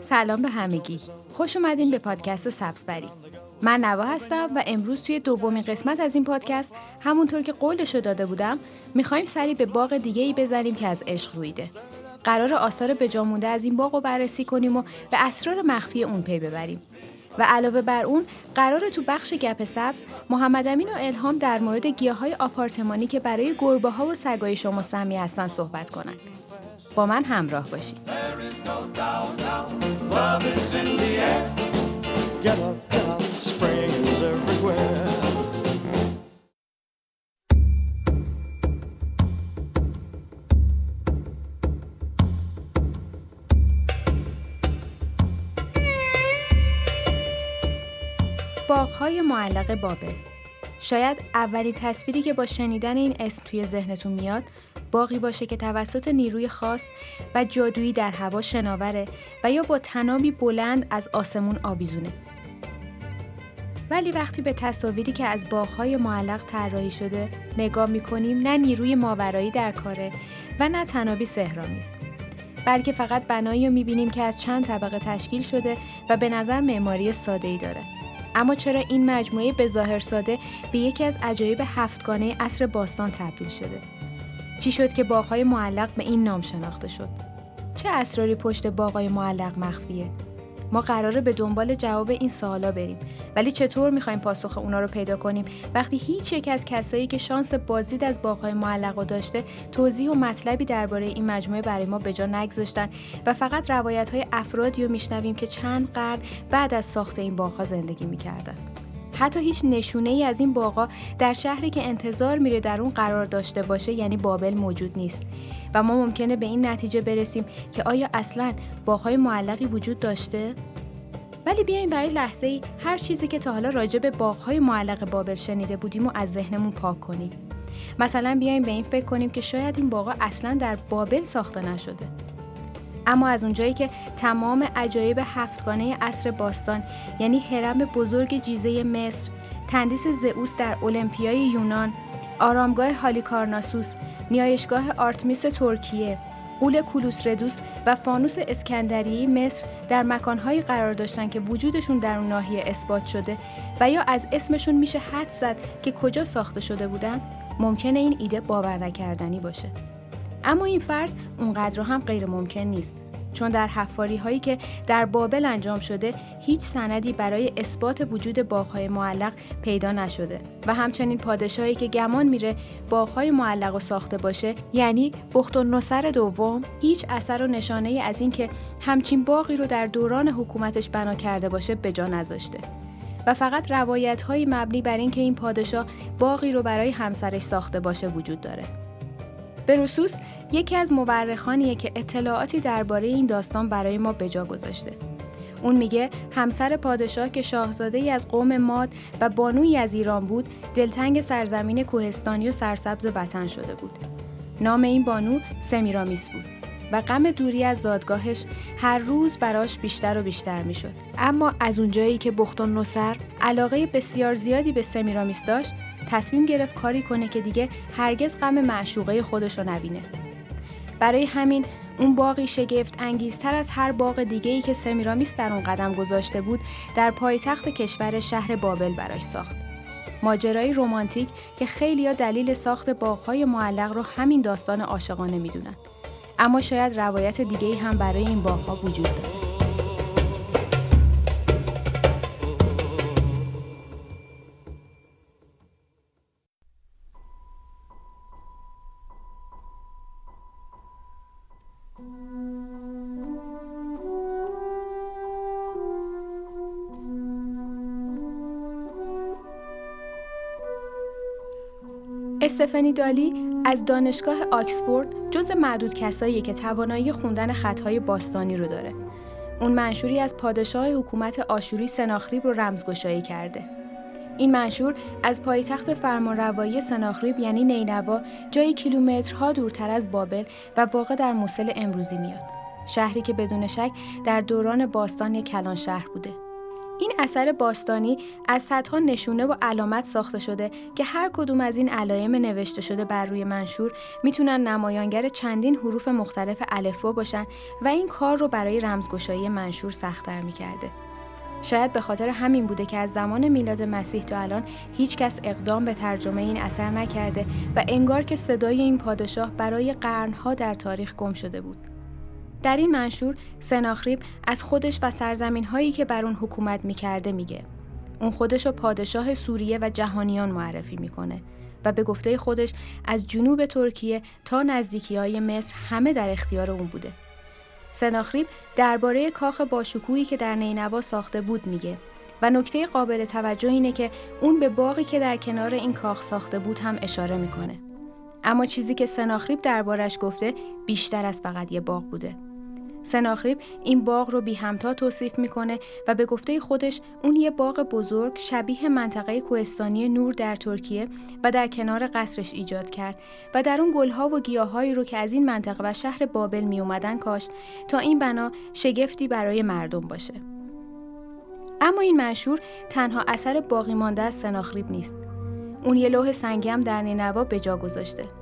سلام به همگی. خوش اومدین به پادکست سبزبری. من نوا هستم و امروز توی دومین قسمت از این پادکست همونطور که قولشو داده بودم می‌خوایم سری به باغ دیگه ای بزنیم که از عشق رویده. قرار آثار بجامونده از این باغ رو بررسی کنیم و به اسرار مخفی اون پی ببریم. و علاوه بر اون قرار تو بخش گپ سبز محمد امین و الهام در مورد گیاه های آپارتمانی که برای گربه ها و سگای شما سمی هستن صحبت کنند. با من همراه باشید. باغهای معلق بابل. شاید اولین تصویری که با شنیدن این اسم توی ذهنتون میاد باقی باشه که توسط نیروی خاص و جادویی در هوا شناوره و یا با تنابی بلند از آسمون آویزونه. ولی وقتی به تصاویری که از باغهای معلق طراحی شده نگاه می‌کنیم نه نیروی ماورایی در کاره و نه تنابی سهرامیز بلکه فقط بنایی رو می‌بینیم که از چند طبقه تشکیل شده و به نظر معماری ساده ای داره. اما چرا این مجموعه به ظاهر ساده به یکی از عجایب هفتگانه عصر باستان تبدیل شده؟ چی شد که باغهای معلق به این نام شناخته شد؟ چه اسراری پشت باغهای معلق مخفیه؟ ما قراره به دنبال جواب این سوالا بریم. ولی چطور می‌خوایم پاسخ اونا رو پیدا کنیم؟ وقتی هیچ یک از کسایی که شانس بازدید از باغهای معلق رو داشته توضیح و مطلبی درباره این مجموعه برای ما به جا نگذاشتن و فقط روایت های افرادی رو میشنویم که چند قرن بعد از ساخت این باغها زندگی می‌کردن. حتی هیچ نشونه ای از این باغا در شهری که انتظار میره در اون قرار داشته باشه یعنی بابل موجود نیست. و ما ممکنه به این نتیجه برسیم که آیا اصلا باغهای معلقی وجود داشته؟ ولی بیایم برای لحظه ای هر چیزی که تا حالا راجع به باغهای معلق بابل شنیده بودیم و از ذهنمون پاک کنیم. مثلا بیایم به این فکر کنیم که شاید این باغا اصلا در بابل ساخته نشده. اما از اونجایی که تمام عجایب هفتگانه عصر باستان یعنی حرم بزرگ جیزه مصر، تندیس زئوس در المپیای یونان، آرامگاه هالیکارناسوس، نیایشگاه آرتمیس ترکیه، قول ردوس و فانوس اسکندریه مصر در مکانهایی قرار داشتن که وجودشون در اون ناحیه اثبات شده و یا از اسمشون میشه حد زد که کجا ساخته شده بودن ممکنه این ایده باور نکردنی باشه. اما این فرض اونقدر هم غیر ممکن نیست چون در حفاری هایی که در بابل انجام شده هیچ سندی برای اثبات وجود باغهای معلق پیدا نشده و همچنین پادشاهی که گمان میره باغهای معلق و ساخته باشه یعنی بخت و نصر دوم هیچ اثر و نشانه از اینکه همچین باغی رو در دوران حکومتش بنا کرده باشه به جا نذاشته. و فقط روایت های مبنی بر اینکه این پادشاه باغی رو برای همسرش ساخته باشه وجود داره. بروسوس یکی از مورخانیه که اطلاعاتی درباره این داستان برای ما بجا گذاشته. اون میگه همسر پادشاه که شاهزاده ای از قوم ماد و بانویی از ایران بود دلتنگ سرزمین کوهستانی و سرسبز وطن شده بود. نام این بانو سمیرامیس بود و غم دوری از زادگاهش هر روز براش بیشتر و بیشتر می‌شد. اما از اونجایی که بخت و نصر علاقه بسیار زیادی به سمیرامیس داشت تصمیم گرفت کاری کنه که دیگه هرگز غم معشوقه خودش رو نبینه. برای همین اون باقی شگفت انگیزتر از هر باغ دیگه ای که سمیرامیس در اون قدم گذاشته بود در پایتخت کشور شهر بابل براش ساخت. ماجرای رومانتیک که خیلیا دلیل ساخت باغهای معلق رو همین داستان عاشقانه می‌دونن. اما شاید روایت دیگه هم برای این باغها وجود داره. استفانی دالی از دانشگاه آکسفورد جز معدود کسایی که توانایی خوندن خطهای باستانی رو داره. اون منشوری از پادشاه حکومت آشوری سناخریب رو رمزگشایی کرده. این منشور از پایتخت فرمانروایی سناخریب یعنی نینوا جایی کیلومترها دورتر از بابل و واقع در موسل امروزی میاد. شهری که بدون شک در دوران باستان یک کلان شهر بوده. این اثر باستانی از صدها نشونه و علامت ساخته شده که هر کدوم از این علائم نوشته شده بر روی منشور می‌تونن نمایانگر چندین حروف مختلف الفبا باشن و این کار رو برای رمزگشایی منشور سختتر می‌کرده. شاید به خاطر همین بوده که از زمان میلاد مسیح تا الان هیچ کس اقدام به ترجمه این اثر نکرده و انگار که صدای این پادشاه برای قرنها در تاریخ گم شده بود. در این منشور سناخریب از خودش و سرزمین هایی که بر اون حکومت می‌کرده میگه. اون خودش رو پادشاه سوریه و جهانیان معرفی می‌کنه و به گفته خودش از جنوب ترکیه تا نزدیکی های مصر همه در اختیار اون بوده. سناخریب درباره کاخ باشکوهی که در نینوا ساخته بود میگه و نکته قابل توجه اینه که اون به باقی که در کنار این کاخ ساخته بود هم اشاره می‌کنه. اما چیزی که سناخریب دربارش گفته بیشتر از فقط یه باغ بوده. سناخریب این باغ رو بی همتا توصیف می‌کنه و به گفته خودش اون یه باغ بزرگ شبیه منطقه کوهستانی نور در ترکیه و در کنار قصرش ایجاد کرد و در اون گلها و گیاهایی رو که از این منطقه و شهر بابل می اومدن کاشت تا این بنا شگفتی برای مردم باشه. اما این منشور تنها اثر باقی مانده از سناخریب نیست. اون یه لوح سنگی هم در نینوا به جا گذاشته.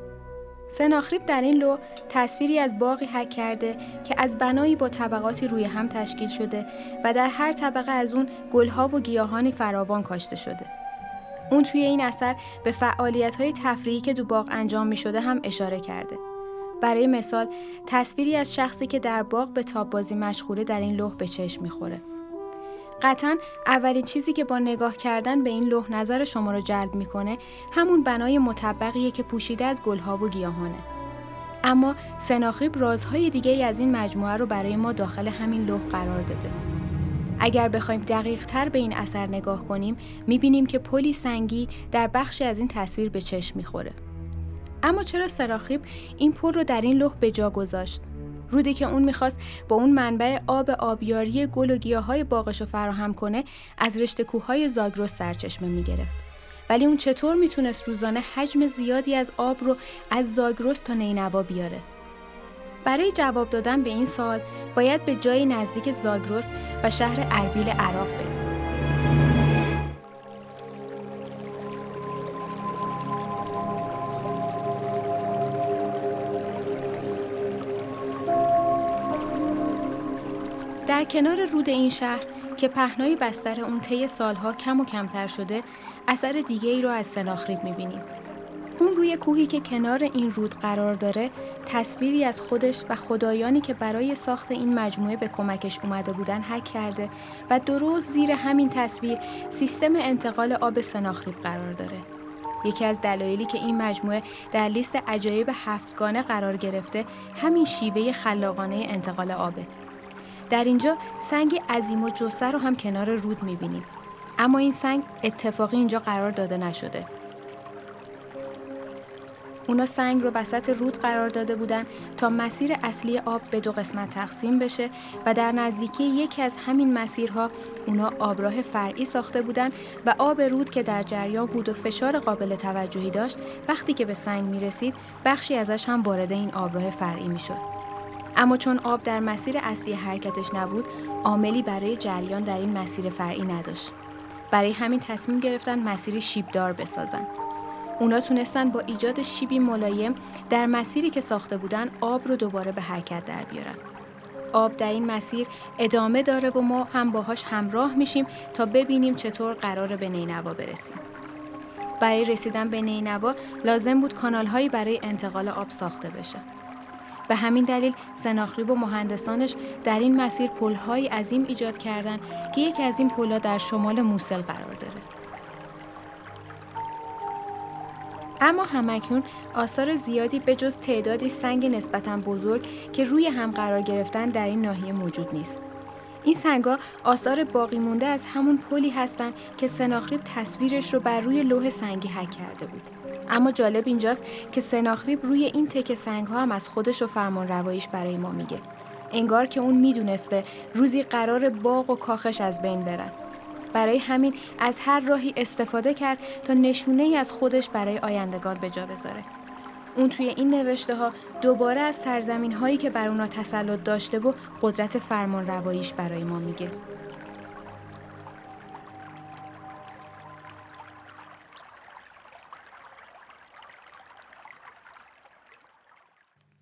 سناخریب در این لو تصویری از باقی حک کرده که از بنایی با طبقاتی روی هم تشکیل شده و در هر طبقه از اون گلها و گیاهانی فراوان کاشته شده. اون توی این اثر به فعالیت های تفریحی که دو باغ انجام می شده هم اشاره کرده. برای مثال تصویری از شخصی که در باغ به تاب بازی مشغوله در این لوح به چشم می‌خوره. قطعا اولین چیزی که با نگاه کردن به این لوح نظر شما رو جلب می‌کنه همون بنای مطبقیه که پوشیده از گلها و گیاهانه. اما سناخریب رازهای دیگه از این مجموعه رو برای ما داخل همین لوح قرار داده. اگر بخوایم دقیق تر به این اثر نگاه کنیم می‌بینیم که پلی سنگی در بخشی از این تصویر به چشم می‌خوره. اما چرا سراخیب این پل رو در این لوح به جا گذاشت؟ رودی که اون می‌خواست با اون منبع آب آبیاری گل و گیاهای باغش رو فراهم کنه از رشته کوههای زاگرس سرچشمه می‌گرفت. ولی اون چطور می‌تونست روزانه حجم زیادی از آب رو از زاگرس تا نینوا بیاره؟ برای جواب دادن به این سال باید به جایی نزدیک زاگرس و شهر اربیل عراق بریم. در کنار رود این شهر که پهنای بستر اون طی سالها کم و کمتر شده اثر دیگه ای رو از سناخریب می‌بینیم. اون روی کوهی که کنار این رود قرار داره تصویری از خودش و خدایانی که برای ساخت این مجموعه به کمکش اومده بودن حک کرده و درست زیر همین تصویر سیستم انتقال آب سناخریب قرار داره. یکی از دلایلی که این مجموعه در لیست عجایب هفتگانه قرار گرفته همین شیوه خلاقانه انتقال آبه. در اینجا سنگ عظیم و جسه رو هم کنار رود می‌بینیم. اما این سنگ اتفاقی اینجا قرار داده نشده. اونا سنگ رو وسط رود قرار داده بودن تا مسیر اصلی آب به دو قسمت تقسیم بشه و در نزدیکی یکی از همین مسیرها اونا آبراه فرعی ساخته بودن و آب رود که در جریان بود و فشار قابل توجهی داشت وقتی که به سنگ می رسید بخشی ازش هم وارد این آبراه فرعی می شد. اما چون آب در مسیر اصلی حرکتش نبود عاملی برای جریان در این مسیر فرعی نداشت. برای همین تصمیم گرفتن مسیری شیبدار بسازن. اونا تونستن با ایجاد شیبی ملایم در مسیری که ساخته بودن آب رو دوباره به حرکت در بیارن. آب در این مسیر ادامه داره و ما هم باهاش همراه میشیم تا ببینیم چطور قرار به نینوا برسیم. برای رسیدن به نینوا لازم بود کانال برای انتقال آب ساخته بشه. به همین دلیل سناخریب و مهندسانش در این مسیر پلهای عظیم ایجاد کردند که یکی از این پلها در شمال موسل قرار داره. اما همکنون آثار زیادی به جز تعدادی سنگ نسبتا بزرگ که روی هم قرار گرفتن در این ناحیه موجود نیست. این سنگا آثار باقی مونده از همون پلی هستند که سناخریب تصویرش رو بر روی لوح سنگی حک کرده بود. اما جالب اینجاست که سناخریب روی این تک سنگ ها هم از خودش و فرمان رواییش برای ما میگه. انگار که اون می‌دونسته روزی قرار باغ و کاخش از بین برن. برای همین از هر راهی استفاده کرد تا نشونه ای از خودش برای آیندگان به جا بذاره. اون توی این نوشته ها دوباره از سرزمین هایی که بر اونا تسلط داشته و قدرت فرمان رواییش برای ما میگه.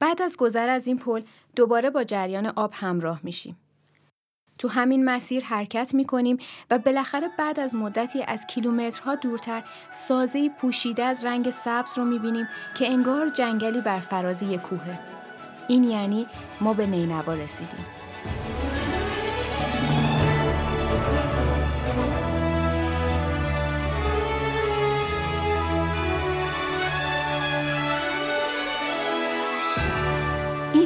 بعد از گذر از این پل دوباره با جریان آب همراه میشیم. تو همین مسیر حرکت می کنیم و بالاخره بعد از مدتی از کیلومترها دورتر سازه پوشیده از رنگ سبز رو می بینیم که انگار جنگلی بر فراز یک کوهه. این یعنی ما به نینوا رسیدیم.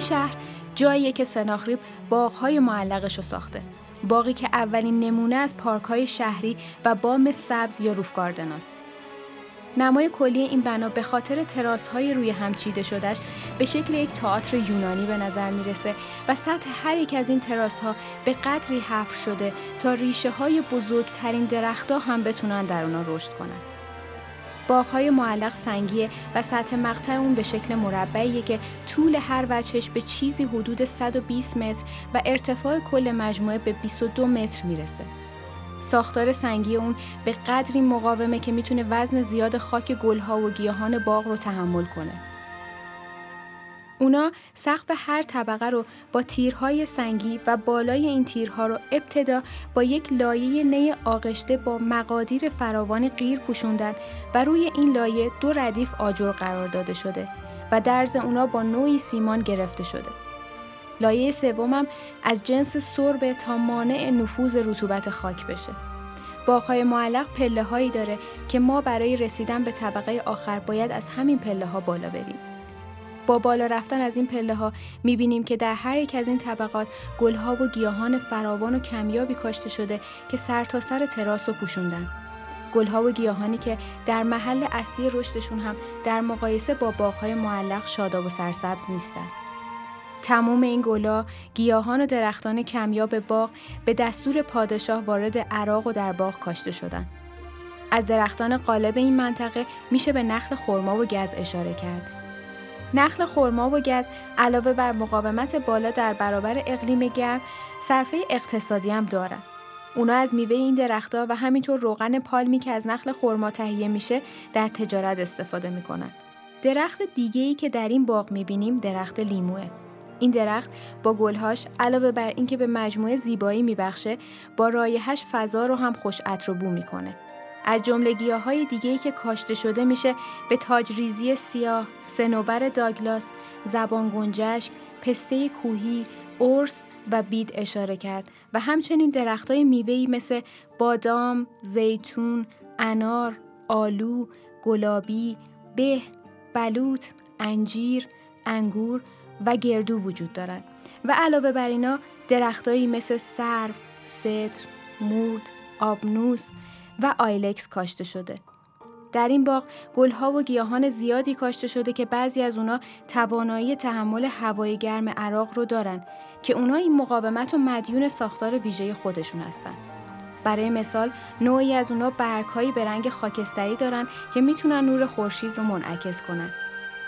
این شهر جاییه که سناخریب باغهای معلقش رو ساخته. باقی که اولین نمونه از پارکهای شهری و بام سبز یا روف گاردن است. نمای کلی این بنا به خاطر تراس های روی هم چیده شدهش به شکل یک تئاتر یونانی به نظر می‌رسه و سطح هر یک از این تراس ها به قدری حفر شده تا ریشه های بزرگترین درختها هم بتونن در اونا رشد کنن. باغهای معلق سنگیه و سطح مقطع اون به شکل مربعیه که طول هر وجهش به چیزی حدود 120 متر و ارتفاع کل مجموعه به 22 متر می‌رسه. ساختار سنگی اون به قدری مقاومه که می‌تونه وزن زیاد خاک گلها و گیاهان باغ رو تحمل کنه. اونا سقف هر طبقه رو با تیرهای سنگی و بالای این تیرها رو ابتدا با یک لایه نی آغشته با مقادیر فراوانی غیر پوشوندن و روی این لایه دو ردیف آجر قرار داده شده و درز اونا با نوعی سیمان گرفته شده. لایه سومم از جنس سربه تا مانع نفوذ رطوبت خاک بشه. باغهای معلق پله هایی داره که ما برای رسیدن به طبقه آخر باید از همین پله ها بالا بریم. با بالا رفتن از این پله ها می بینیم که در هر یک از این طبقات گل ها و گیاهان فراوان و کمیابی کاشته شده که سرتاسر سر تراس و پوشوندن. گل ها و گیاهانی که در محل اصلی رشدشون هم در مقایسه با باغهای معلق شاداب و سرسبز نیستند. تمام این گلا، گیاهان و درختان کمیاب باغ به دستور پادشاه وارد عراق و در باغ کاشته شدند. از درختان قالب این منطقه میشه به نخل خرما و گز اشاره کرد نخل خرما و گز علاوه بر مقاومت بالا در برابر اقلیم گرم صرفه اقتصادی هم دارن. اونا از میوه این درختها و همینطور روغن پالمی که از نخل خرما تهیه میشه در تجارت استفاده می‌کنن. درخت دیگه ای که در این باغ می‌بینیم درخت لیموه. این درخت با گلهاش علاوه بر اینکه به مجموعه زیبایی میبخشه با رایحش فضا رو هم خوش بو می‌کنه. از جمله گیاهای دیگه‌ای که کاشته شده میشه به تاجریزی سیاه، سنوبر داگلاس، زبان گنجش، پسته کوهی، ارس و بید اشاره کرد و همچنین درختای میوه‌ای مثل بادام، زیتون، انار، آلو، گلابی، به، بلوط، انجیر، انگور و گردو وجود دارند و علاوه بر اینا درختایی مثل سرو، ستر، مورد، آبنوس و آیلکس کاشته شده. در این باغ گلها و گیاهان زیادی کاشته شده که بعضی از اونا توانایی تحمل هوای گرم عراق رو دارن که اونا این مقاومت و مدیون ساختار ویژه خودشون هستن. برای مثال نوعی از اونا برگهایی به رنگ خاکستری دارن که می‌تونن نور خورشید رو منعکس کنن.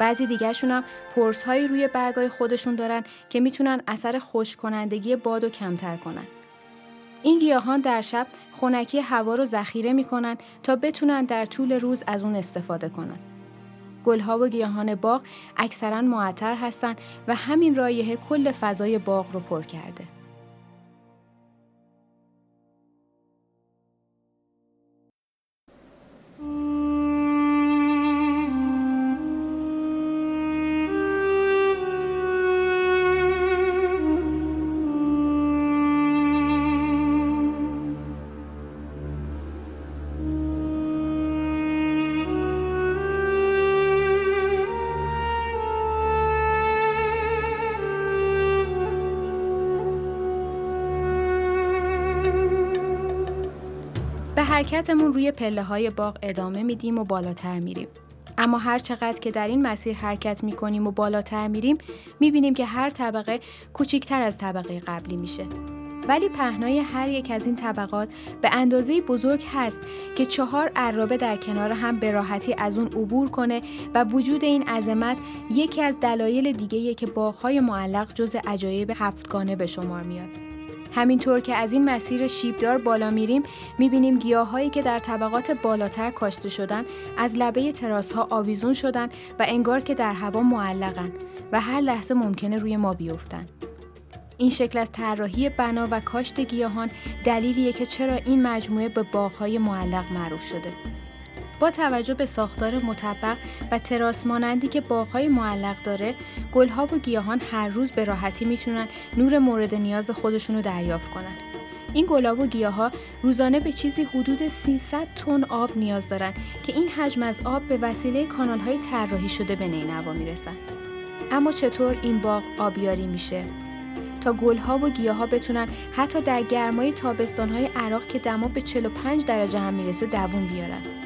بعضی دیگرشون هم پرسهایی روی برگای خودشون دارن که می‌تونن اثر خوش کنندگی باد و کمتر کنن. این گیاهان در شب خونکی هوا رو ذخیره می‌کنن تا بتونن در طول روز از اون استفاده کنن. گلها و گیاهان باغ اکثرا معطر هستند و همین رایحه کل فضای باغ رو پر کرده. حرکتمون روی پله های باغ ادامه میدیم و بالاتر میریم. اما هر چقدر که در این مسیر حرکت می‌کنیم و بالاتر میریم می‌بینیم که هر طبقه کوچکتر از طبقه قبلی میشه. ولی پهنای هر یک از این طبقات به اندازه بزرگ هست که چهار عرابه در کنار هم به راحتی از اون عبور کنه و وجود این عظمت یکی از دلایل دیگه که باغهای معلق جز عجایب هفتگانه به شمار میاد. همینطور که از این مسیر شیبدار بالا میریم می‌بینیم گیاهایی که در طبقات بالاتر کاشته شدن از لبه تراس ها آویزون شدن و انگار که در هوا معلقن و هر لحظه ممکنه روی ما بیفتن. این شکل از طراحی بنا و کاشت گیاهان دلیلیه که چرا این مجموعه به باغهای معلق معروف شده. با توجه به ساختار مطبق و تراس مانندی که باغهای معلق داره، گلها و گیاهان هر روز به راحتی می‌تونن نور مورد نیاز خودشون رو دریافت کنن. این گلاب و گیاها روزانه به چیزی حدود 300 تن آب نیاز دارن که این حجم از آب به وسیله کانالهای طراحی شده به نینوا می‌رسن. اما چطور این باغ آبیاری میشه؟ تا گلها و گیاها بتونن حتی در گرمای تابستانهای عراق که دما به 45 درجه هم می‌رسه دوون بیارن.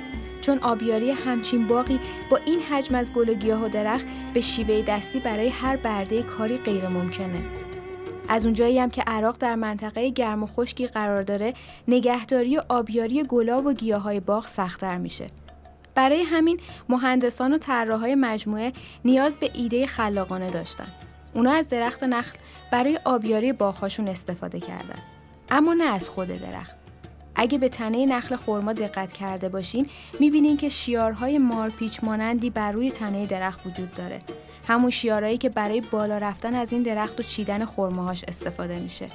چون آبیاری همچین باقی با این حجم از گل و گیاه و درخت به شیوه دستی برای هر برده کاری غیر ممکنه. از اونجایی هم که عراق در منطقه گرم و خشکی قرار داره نگهداری و آبیاری گلا و گیاهای باغ سختتر میشه. برای همین مهندسان و طراحهای مجموعه نیاز به ایده خلاقانه داشتن. اونا از درخت نخل برای آبیاری باغهاشون استفاده کردن. اما نه از خود درخت. اگه به تنه نخل خرما دقت کرده باشین می‌بینین که شیارهای مارپیچ مانندی بر روی تنه درخت وجود داره همون شیارهایی که برای بالا رفتن از این درخت و چیدن خرماهاش استفاده میشه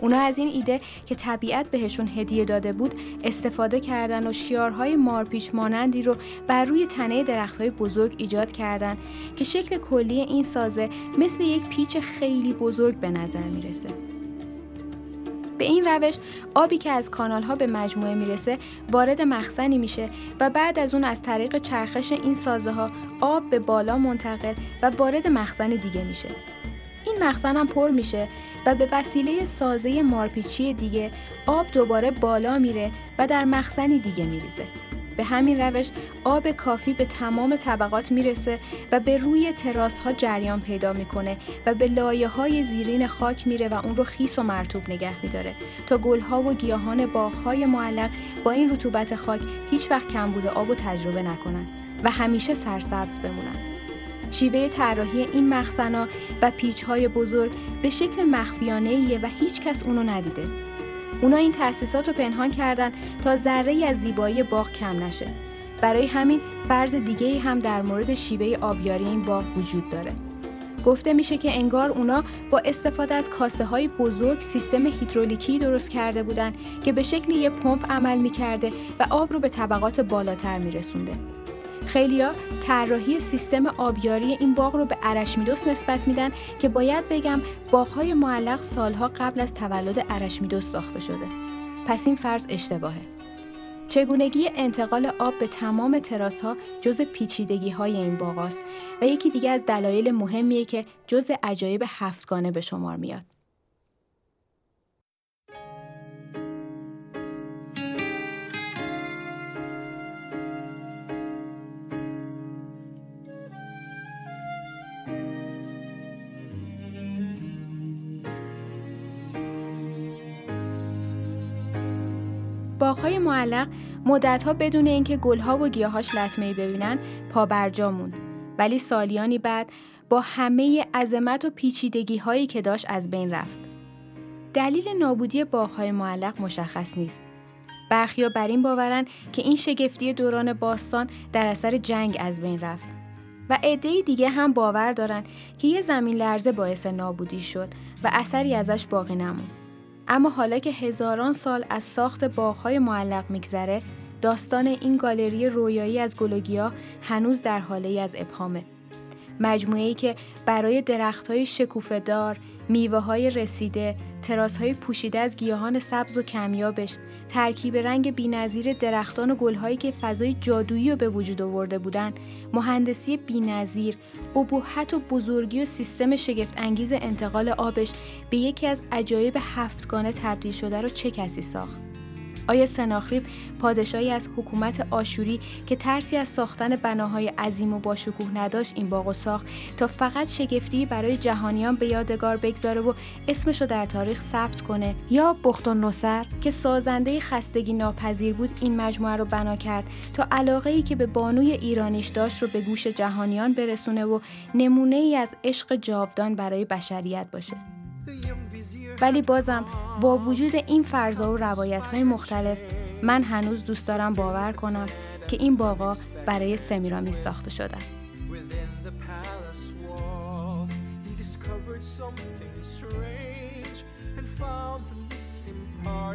اونا از این ایده که طبیعت بهشون هدیه داده بود استفاده کردن و شیارهای مارپیچ مانندی رو بر روی تنه درختهای بزرگ ایجاد کردن که شکل کلی این سازه مثل یک پیچ خیلی بزرگ به نظر می‌رسه. به این روش آبی که از کانال ها به مجموعه می‌رسه وارد مخزنی میشه و بعد از اون از طریق چرخش این سازه ها آب به بالا منتقل و وارد مخزن دیگه میشه. این مخزن هم پر میشه و به وسیله سازه مارپیچی دیگه آب دوباره بالا میره و در مخزنی دیگه میریزه. به همین روش آب کافی به تمام طبقات می‌رسه و به روی تراس ها جریان پیدا می‌کنه و به لایه های زیرین خاک میره و اون رو خیس و مرتوب نگه میداره تا گل ها و گیاهان باغ های معلق با این رطوبت خاک هیچ وقت کمبود آب و تجربه نکنن و همیشه سرسبز بمونن. شیوه طراحی این مخزنا و پیچ های بزرگ به شکل مخفیانه و هیچ کس اونو ندیده. اونا این تأسیسات رو پنهان کردن تا ذره از زیبایی باغ کم نشه. برای همین فرض دیگه هم در مورد شیوه آبیاری این باغ وجود داره. گفته میشه که انگار اونا با استفاده از کاسه های بزرگ سیستم هیدرولیکی درست کرده بودن که به شکل یه پمپ عمل می‌کرده و آب رو به طبقات بالاتر میرسونده. خیلیا طراحی سیستم آبیاری این باغ رو به ارشمیدس نسبت میدن که باید بگم باغهای معلق سالها قبل از تولد ارشمیدس ساخته شده. پس این فرض اشتباهه. چگونگی انتقال آب به تمام تراس ها جز پیچیدگی های این باغ است و یکی دیگه از دلایل مهمیه که جز عجایب هفتگانه به شمار میاد. باغهای معلق مدتها بدون اینکه گلها و گیاهاش لطمه ببینن پا برجا موند ولی سالیانی بعد با همه عظمت و پیچیدگی هایی که داشت از بین رفت. دلیل نابودی باغهای معلق مشخص نیست. برخیا بر این باورن که این شگفتی دوران باستان در اثر جنگ از بین رفت. و عده دیگه هم باور دارن که یه زمین لرزه باعث نابودی شد و اثری ازش باقی نموند. اما حالا که هزاران سال از ساخت باغهای معلق میگذره داستان این گالری رویایی از گلوگیا هنوز در حاله از ابهامه. مجموعه که برای درختهای شکوفه دار، میوه های رسیده، تراس های پوشیده از گیاهان سبز و کمیابش، ترکیب رنگ بینظیر درختان و گلهایی که فضای جادویی رو به وجود آورده بودن، مهندسی بینظیر، ابهت و بزرگی و سیستم شگفت انگیز انتقال آبش به یکی از عجایب هفتگانه تبدیل شده رو چه کسی ساخت؟ آیا سناخریب پادشاهی از حکومت آشوری که ترسی از ساختن بناهای عظیم و باشکوه نداشت این باغ ساخت تا فقط شگفتی برای جهانیان به یادگار بگذاره و اسمش رو در تاریخ ثبت کنه؟ یا بخت و نصر که سازنده خستگی ناپذیر بود این مجموعه رو بنا کرد تا علاقه ای که به بانوی ایرانیش داشت رو به گوش جهانیان برسونه و نمونه ای از عشق جاودان برای بشریت باشه؟ ولی بازم با وجود این فرضا و روایت های مختلف من هنوز دوست دارم باور کنم که این باغا برای سمیرامیز ساخته شدن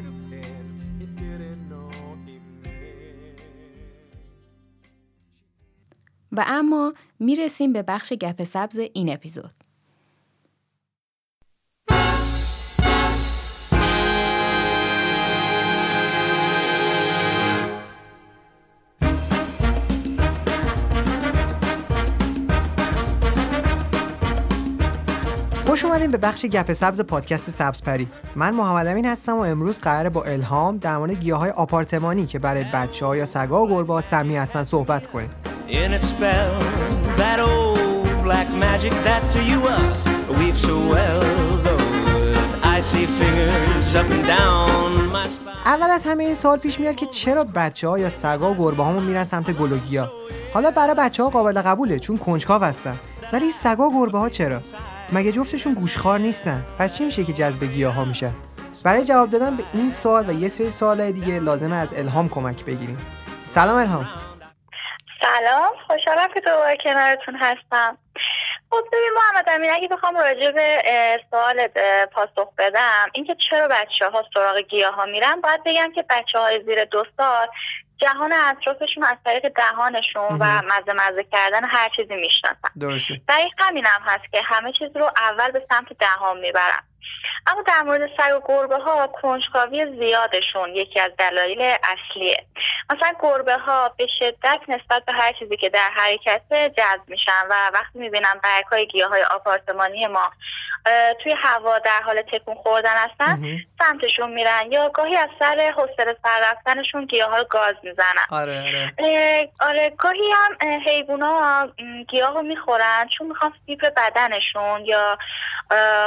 he و اما می‌رسیم به بخش گپ سبز این اپیزود. خوش اومدین به بخش گپ سبز پادکست سبزپری. من محمد امین هستم و امروز قراره با الهام در مورد گیاهای آپارتمانی که برای بچه ها یا سگا و گربه ها سمی هستن صحبت کنیم. اول از همه این سال پیش میاد که چرا بچه ها یا سگا و گربه هامون میرن سمت گلوگیا حالا برای بچه ها قابل قبوله چون کنجکاو هستن. ولی سگا و گربه ها چرا؟ مگه جفتشون گوشخوار نیستن؟ پس چی میشه که جذب گیاه ها میشه؟ برای جواب دادن به این سوال و یه سری سوال دیگه لازمه از الهام کمک بگیریم. سلام الهام. سلام. خوشحالم که دوباره کنارتون هستم. خب ببین محمد امین اگه بخوام راجع به سوال پاسخ بدم اینکه چرا بچه ها سراغ گیاه ها میرن باید بگم که بچه های زیر دو سال جهان اطرافشون از طریق دهانشون و مزه مزه کردن هر چیزی می‌شناسن. درسته. دقیق همینم هست که همه چیز رو اول به سمت دهان می‌برن. اما در مورد سگ و گربه ها کنجکاوی زیادشون یکی از دلایل اصلیه. مثلا گربه ها به شدت نسبت به هر چیزی که در حرکت جذب میشن و وقتی می‌بینن برگ های گیاه های آپارتمانی ما توی هوا در حال تکون خوردن هستن سمتشون میرن یا گاهی از سر حوصله سر رفتنشون گیاه ها گاز می‌زنن. آره آره. آره گاهی هم حیوونا گیاه رو می‌خورن چون می‌خوان فیبر بدنشون یا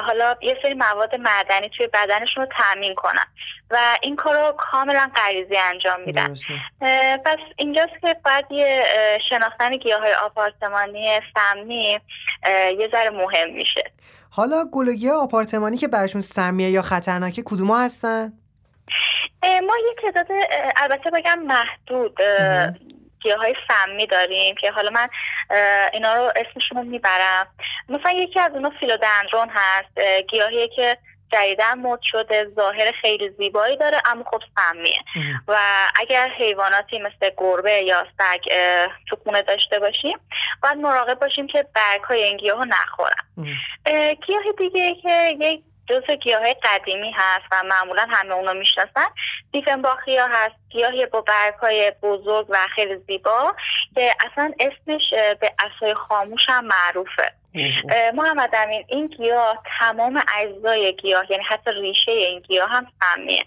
حالا یه سری مواد معدنی توی بدنشون رو تامین کنن و این کار رو کاملا غریزی انجام میدن. پس اینجاست که باید یه شناختن گیاه های آپارتمانی سمی یه ذره مهم میشه. حالا گلوگی آپارتمانی که برشون سمیه یا خطرناکه کدوما هستن؟ ما یه تعداد البته بگم محدود گیاه های سمی داریم که حالا من اینا رو اسمشون رو می‌برم مثلا یکی از اونا فیلودندرون هست گیاهی که جدیدا مد شده ظاهر خیلی زیبایی داره اما خب سمیه. و اگر حیواناتی مثل گربه یا سگ تو خونه داشته باشیم باید مراقب باشیم که برگ های این گیاه رو نخورن گیاه دیگه که یک جزء گیاه قدیمی هست و معمولا همه اونو می‌شناسن. دیفنباخیا هست. گیاهی با برگ های بزرگ و خیلی زیبا که اصلا اسمش به اصای خاموش هم معروفه. محمد امین این گیاه تمام اجزای گیاه یعنی حتی ریشه این گیاه هم سمیه.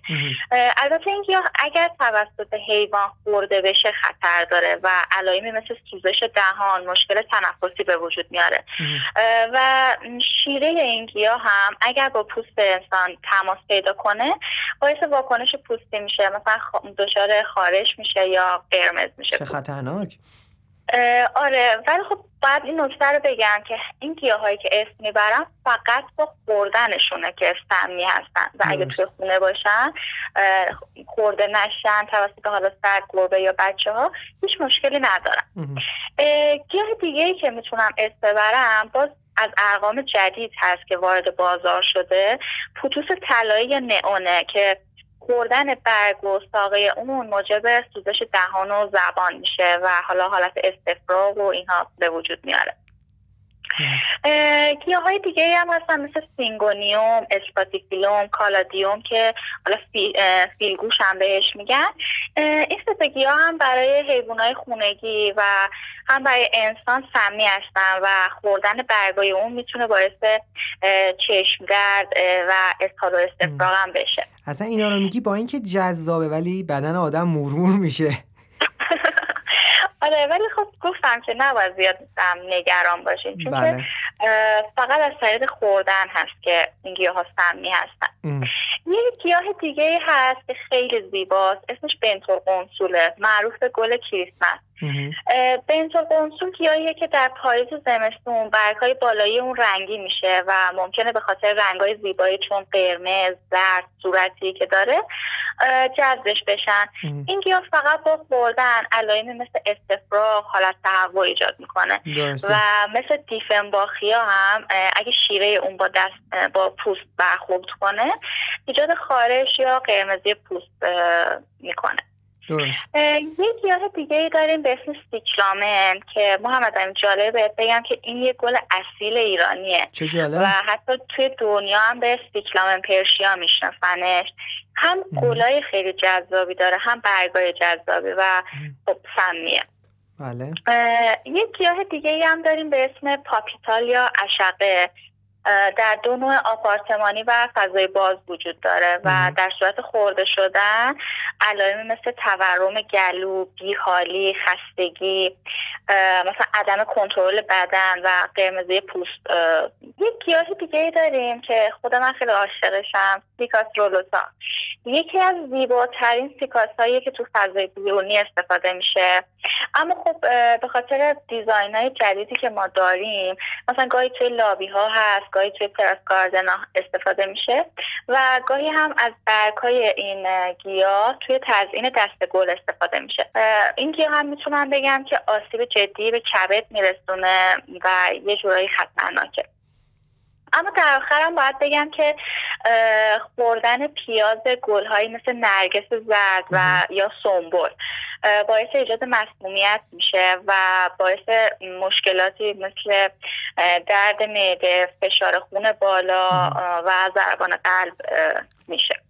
البته این گیاه اگر توسط حیوان خورده بشه خطر داره و علائمی مثل سوزش دهان مشکل تنفسی به وجود میاره. و شیره این گیاه هم اگر با پوست انسان تماس پیدا کنه باعث واکنش پوستی میشه. مثلا دچار خارش میشه یا قرمز میشه. چه خطرناک. آره ولی خب باید این نکته رو بگم که این گیاهایی که اسم می‌برم فقط با خوردنشونه که سمی هستن و اگه توی خونه باشن خورده نشن توسط حالا سر گربه یا بچه ها هیچ مشکلی ندارن. گیاه دیگه ای که می‌تونم اسم ببرم باز از ارقام جدید هست که وارد بازار شده. پوتوس طلایی یا نئونه که خوردن برگ و ساقه اون موجب سوزش دهان و زبان میشه و حالا حالت استفراغ و اینها به وجود میاره. گیاه های دیگه هم هستن مثل سینگونیوم، اسپاتیفیلوم، کالادیوم که حالا فیلگوش هم بهش میگن. این سه گیاه هم برای حیوان های خونگی و هم برای انسان سمی هستن و خوردن برگای اون می‌تونه باعث چشم درد و اسهال و استفراغ هم بشه. اصلا اینا رو میگی با اینکه جذابه ولی بدن آدم مرور میشه. آره ولی خب گفتم که نباید زیاد نگران باشیم چون بله. فقط از طریق خوردن هست که این گیاه ها سمی هستن. یه گیاه دیگه هست که خیلی زیباست اسمش قنسوله معروف به گل کریسمس. بنزول قنسول گیاهیه که در پاییز زمستون برگهای بالایی اون رنگی میشه و ممکنه به خاطر رنگهای زیبایی چون قرمز زرد صورتی که داره جذبش بشن. این گیاه فقط با خوردن علائمی مثل استفراغ حالت تهوع ایجاد می‌کنه. و مثل دیفنباخی ها هم اگه شیره اون با دست با پوست برخورد کنه ایجاد خارش یا قرمزی پوست می‌کنه. درست. یه گیاه دیگه ای داریم به اسم سیکلامن که محمد امین جالبه بهت بگم که این یه گل اصیل ایرانیه. چه جالب. و حتی توی دنیا هم به سیکلامن پرشیا میشناسنش. هم گلای خیلی جذابی داره هم برگای جذابی و خب سمیه بله. یه گیاه دیگه ای هم داریم به اسم پاپیتال یا اشقه. در دو نوع آپارتمانی و فضای باز وجود داره و در صورت خورده شدن علائمی مثل تورم گلو، بیحالی، خستگی مثلا عدم کنترل بدن و قرمزی پوست یک گیاه دیگه داریم که خود من خیلی عاشقشم سیکاس رولوتا یکی از زیباترین سیکاس هایی که تو فضای بیرونی استفاده میشه. اما خب به خاطر design های جدیدی که ما داریم مثلا گاهی توی لابی ها هست گاهی توی terrace garden استفاده میشه و گاهی هم از برگ های این گیاه توی تزیین دست گل استفاده میشه. این گیاه هم می‌تونم بگم که آسیب جدی به کبد میرسونه و یه جورایی خطرناکه. اما در آخرم باید بگم که خوردن پیاز گلهایی مثل نرگس زرد و یا سنبل باعث ایجاد مسمومیت میشه و باعث مشکلاتی مثل درد معده فشار خون بالا و ضربان قلب میشه.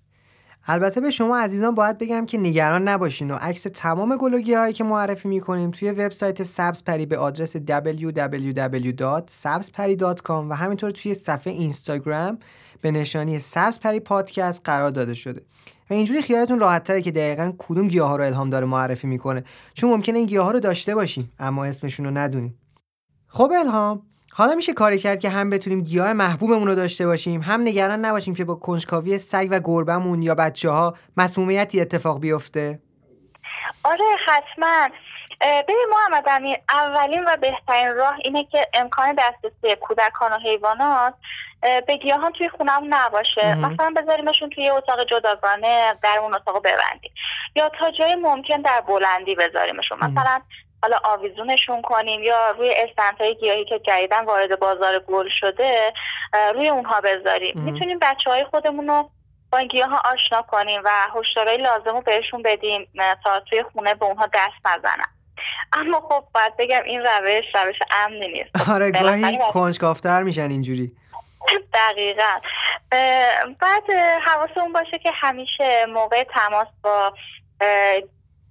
البته به شما عزیزان باید بگم که نگران نباشین و عکس تمام گلوگی هایی که معرفی می‌کنیم توی وبسایت سبز پری به آدرس www.sabzpari.com و همینطور توی صفحه اینستاگرام به نشانی سبز پری پادکست قرار داده شده. و اینجوری خیالتون راحت تره که دقیقا کدوم گیاه ها رو الهام داره معرفی می‌کنه. چون ممکنه این گیاه ها رو داشته باشیم اما اسمشون رو ندونیم. خب الهام حالا میشه کاری کرد که هم بتونیم گیاه محبوبمون رو داشته باشیم هم نگران نباشیم که با کنجکاوی سگ و گربمون یا بچه ها مسمومیتی اتفاق بیفته. آره حتما. ببین محمد امیر اولین و بهترین راه اینه که امکان دسترسی کودکان و حیوانات به گیاهان توی خونم نباشه. مثلا بذاریمشون توی اتاق جداگانه در اون اتاق ببندیم. یا تا جای ممکن در بلندی بذاریمشون. مثلا حالا آویزونشون کنیم یا روی های گیاهی که جدیدن وارد بازار گل شده روی اونها بذاریم. می‌تونیم بچه های خودمون رو با این گیاه ها آشنا کنیم و هشدارهای لازم رو بهشون بدیم تا توی خونه به اونها دست نزنن. اما خب باید بگم این روش روش امنی نیست. آره گاهی کنجکافتر میشن اینجوری. دقیقا. بعد حواسمون باشه که همیشه موقع تماس با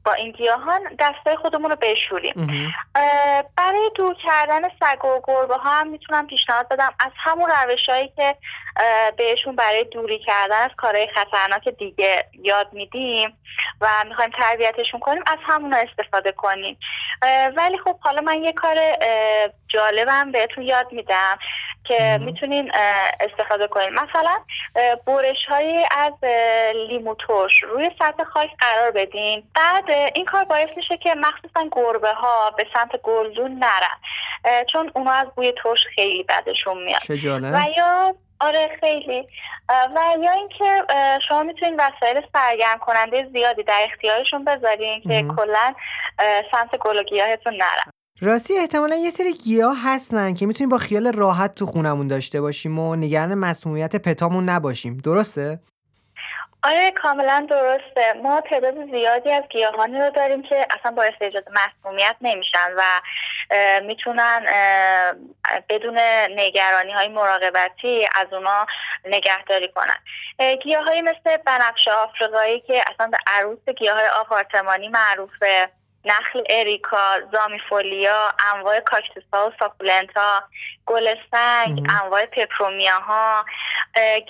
با این گیاهان دستای خودمون رو بشوریم. برای دور کردن سگ و گربه ها هم می‌تونم پیشنهاد بدم. از همون روش هایی که بهشون برای دوری کردن از کارهای خطرناک دیگه یاد میدیم و می‌خوایم تربیتشون کنیم از همون استفاده کنیم. ولی خب حالا من یه کار جالبم بهتون یاد میدم. که می‌تونین استفاده کنین. مثلا بورش های از لیمو ترش روی سطح خاک قرار بدین. بعد این کار باعث میشه که مخصوصا گربه ها به سمت گلدون نرن. چون اونا از بوی ترش خیلی بدشون میاد. و یا آره خیلی. و یا اینکه شما می‌تونید وسایل سرگرم کننده زیادی در اختیارشون بذارین که کلا سمت گل و گیاهتون نرن. راستی احتمالا یه سری گیاه هستن که می‌تونیم با خیال راحت تو خونمون داشته باشیم و نگران مسمومیت پتامون نباشیم. درسته؟ آره کاملا درسته. ما تعداد زیادی از گیاهانی رو داریم که اصلا باعث ایجاد مسمومیت نمیشن و می‌تونن بدون نگرانی های مراقبتی از اونا نگهداری کنن. گیاهایی مثل بنفش آفریقایی که اصلا به عروس گیاه آپارتمانی معروفه. نخل اریکا زامیفولیا انواع کاکتوس ها و ساکولنت ها گل سنگ انواع پپرومیا ها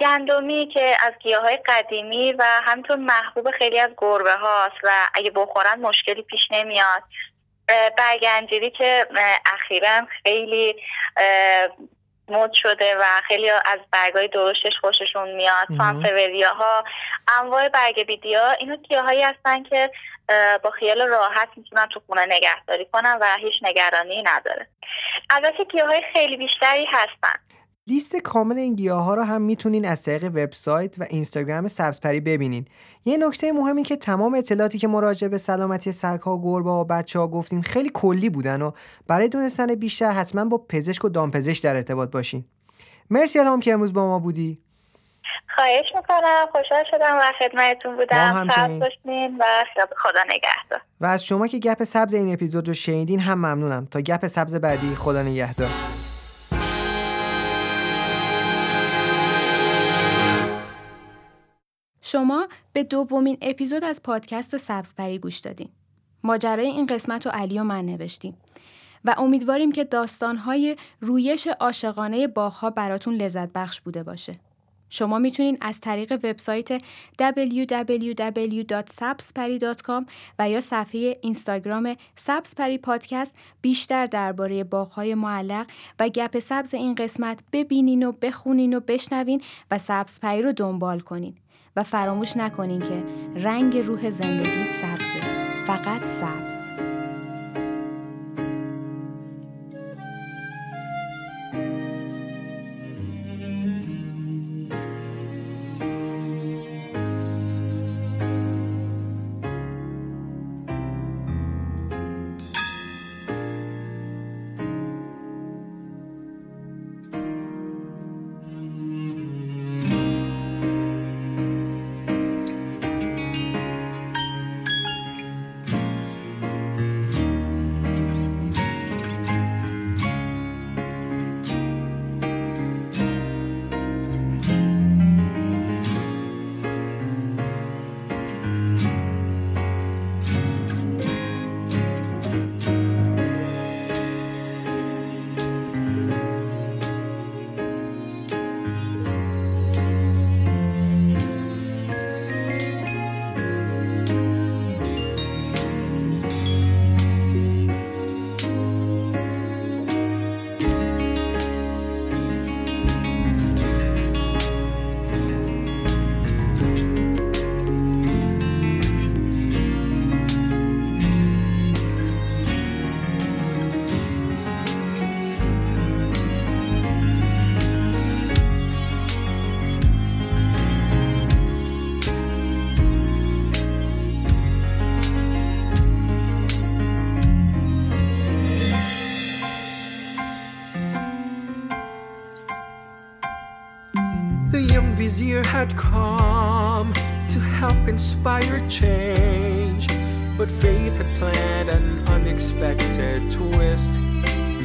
گندمی که از گیاه های قدیمی و همینطور محبوب خیلی از گربه هاست و اگه بخورن مشکلی پیش نمیاد. برگنجیری که اخیرا خیلی مد شده و خیلی از برگای درشتش خوششون میاد. سانفوریا ها انواع برگ بیدیا اینو هایی هستن که با خیال راحت می‌تونن تو خونه نگهداری کنن و هیچ نگرانی نداره. البته های خیلی بیشتری هستن. لیست کامل این گیاه ها رو هم می‌تونین از طریق وبسایت و اینستاگرام سبزپری ببینین. یه نکته مهمی که تمام اطلاعاتی که مراجع به سلامتی سگها گربه و بچه ها گفتیم خیلی کلی بودن و برای دونستن بیشتر حتما با پزشک و دامپزشک در ارتباط باشین. مرسی الهام که امروز با ما بودی. خواهش می‌کنم. خوشحال شدم و خدمتتون بودم. و خدا نگهدار. و از شما که گپ سبز این اپیزود رو شنیدین هم ممنونم. تا گپ سبز بعدی خدا نگهدار. شما به دومین اپیزود از پادکست سبزپری گوش دادین. ماجرای این قسمت رو علی و من نوشتیم و امیدواریم که داستانهای رویش عاشقانه باغها براتون لذت بخش بوده باشه. شما می‌تونین از طریق وبسایت www.sabspari.com و یا صفحه اینستاگرام سبزپری پادکست بیشتر درباره باغهای معلق و گپ سبز این قسمت ببینین و بخونین و بشنوین و سبزپری رو دنبال کنین. و فراموش نکنین که رنگ روح زندگی سبزه. فقط سبز. Inspire change. But faith had planned an unexpected twist.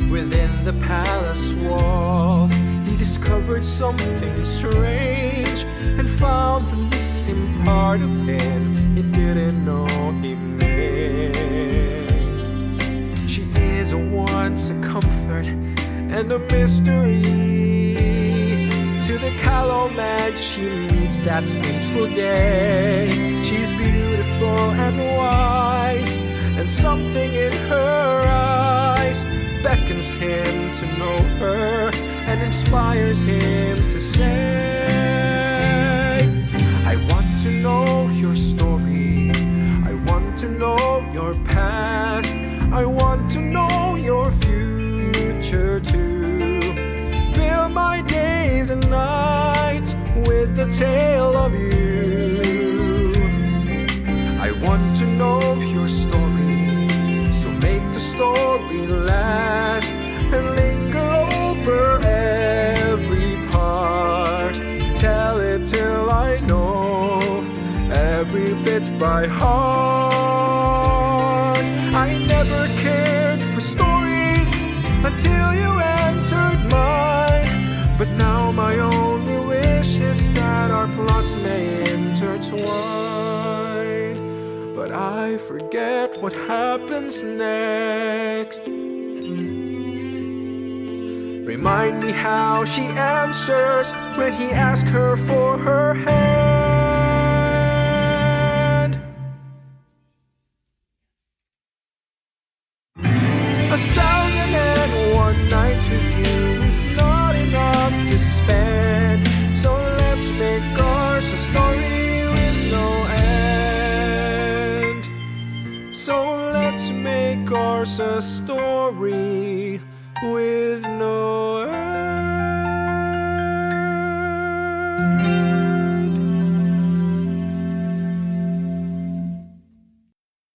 Within the palace walls, he discovered something strange and found the missing part of him he didn't know he missed. She is a once a comfort and a mystery to the callow man she meets that fateful day. She's beautiful and wise, and something in her eyes beckons him to know her and inspires him to say, I want to know your story, I want to know your past, I want to know your future too. Fill my days and nights with the tale of you. I want to know your story, so make the story last and linger over every part. Tell it till I know every bit by heart. I never cared for stories until you entered But I forget what happens next. Remind me how she answers when he asks her for her hand.